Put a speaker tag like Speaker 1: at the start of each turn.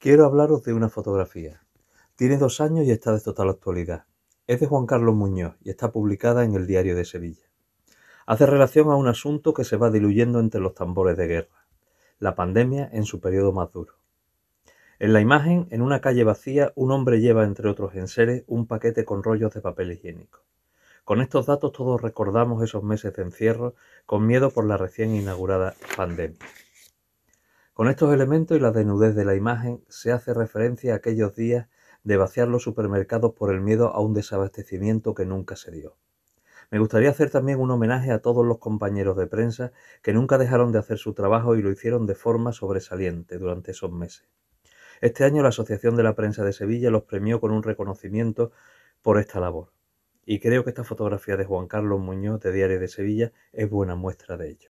Speaker 1: Quiero hablaros de una fotografía. Tiene dos años y está de total actualidad. Es de Juan Carlos Muñoz y está publicada en el Diario de Sevilla. Hace relación a un asunto que se va diluyendo entre los tambores de guerra, la pandemia en su periodo más duro. En la imagen, en una calle vacía, un hombre lleva, entre otros enseres, un paquete con rollos de papel higiénico. Con estos datos todos recordamos esos meses de encierro con miedo por la recién inaugurada pandemia. Con estos elementos y la desnudez de la imagen se hace referencia a aquellos días de vaciar los supermercados por el miedo a un desabastecimiento que nunca se dio. Me gustaría hacer también un homenaje a todos los compañeros de prensa que nunca dejaron de hacer su trabajo y lo hicieron de forma sobresaliente durante esos meses. Este año la Asociación de la Prensa de Sevilla los premió con un reconocimiento por esta labor. Y creo que esta fotografía de Juan Carlos Muñoz de Diario de Sevilla es buena muestra de ello.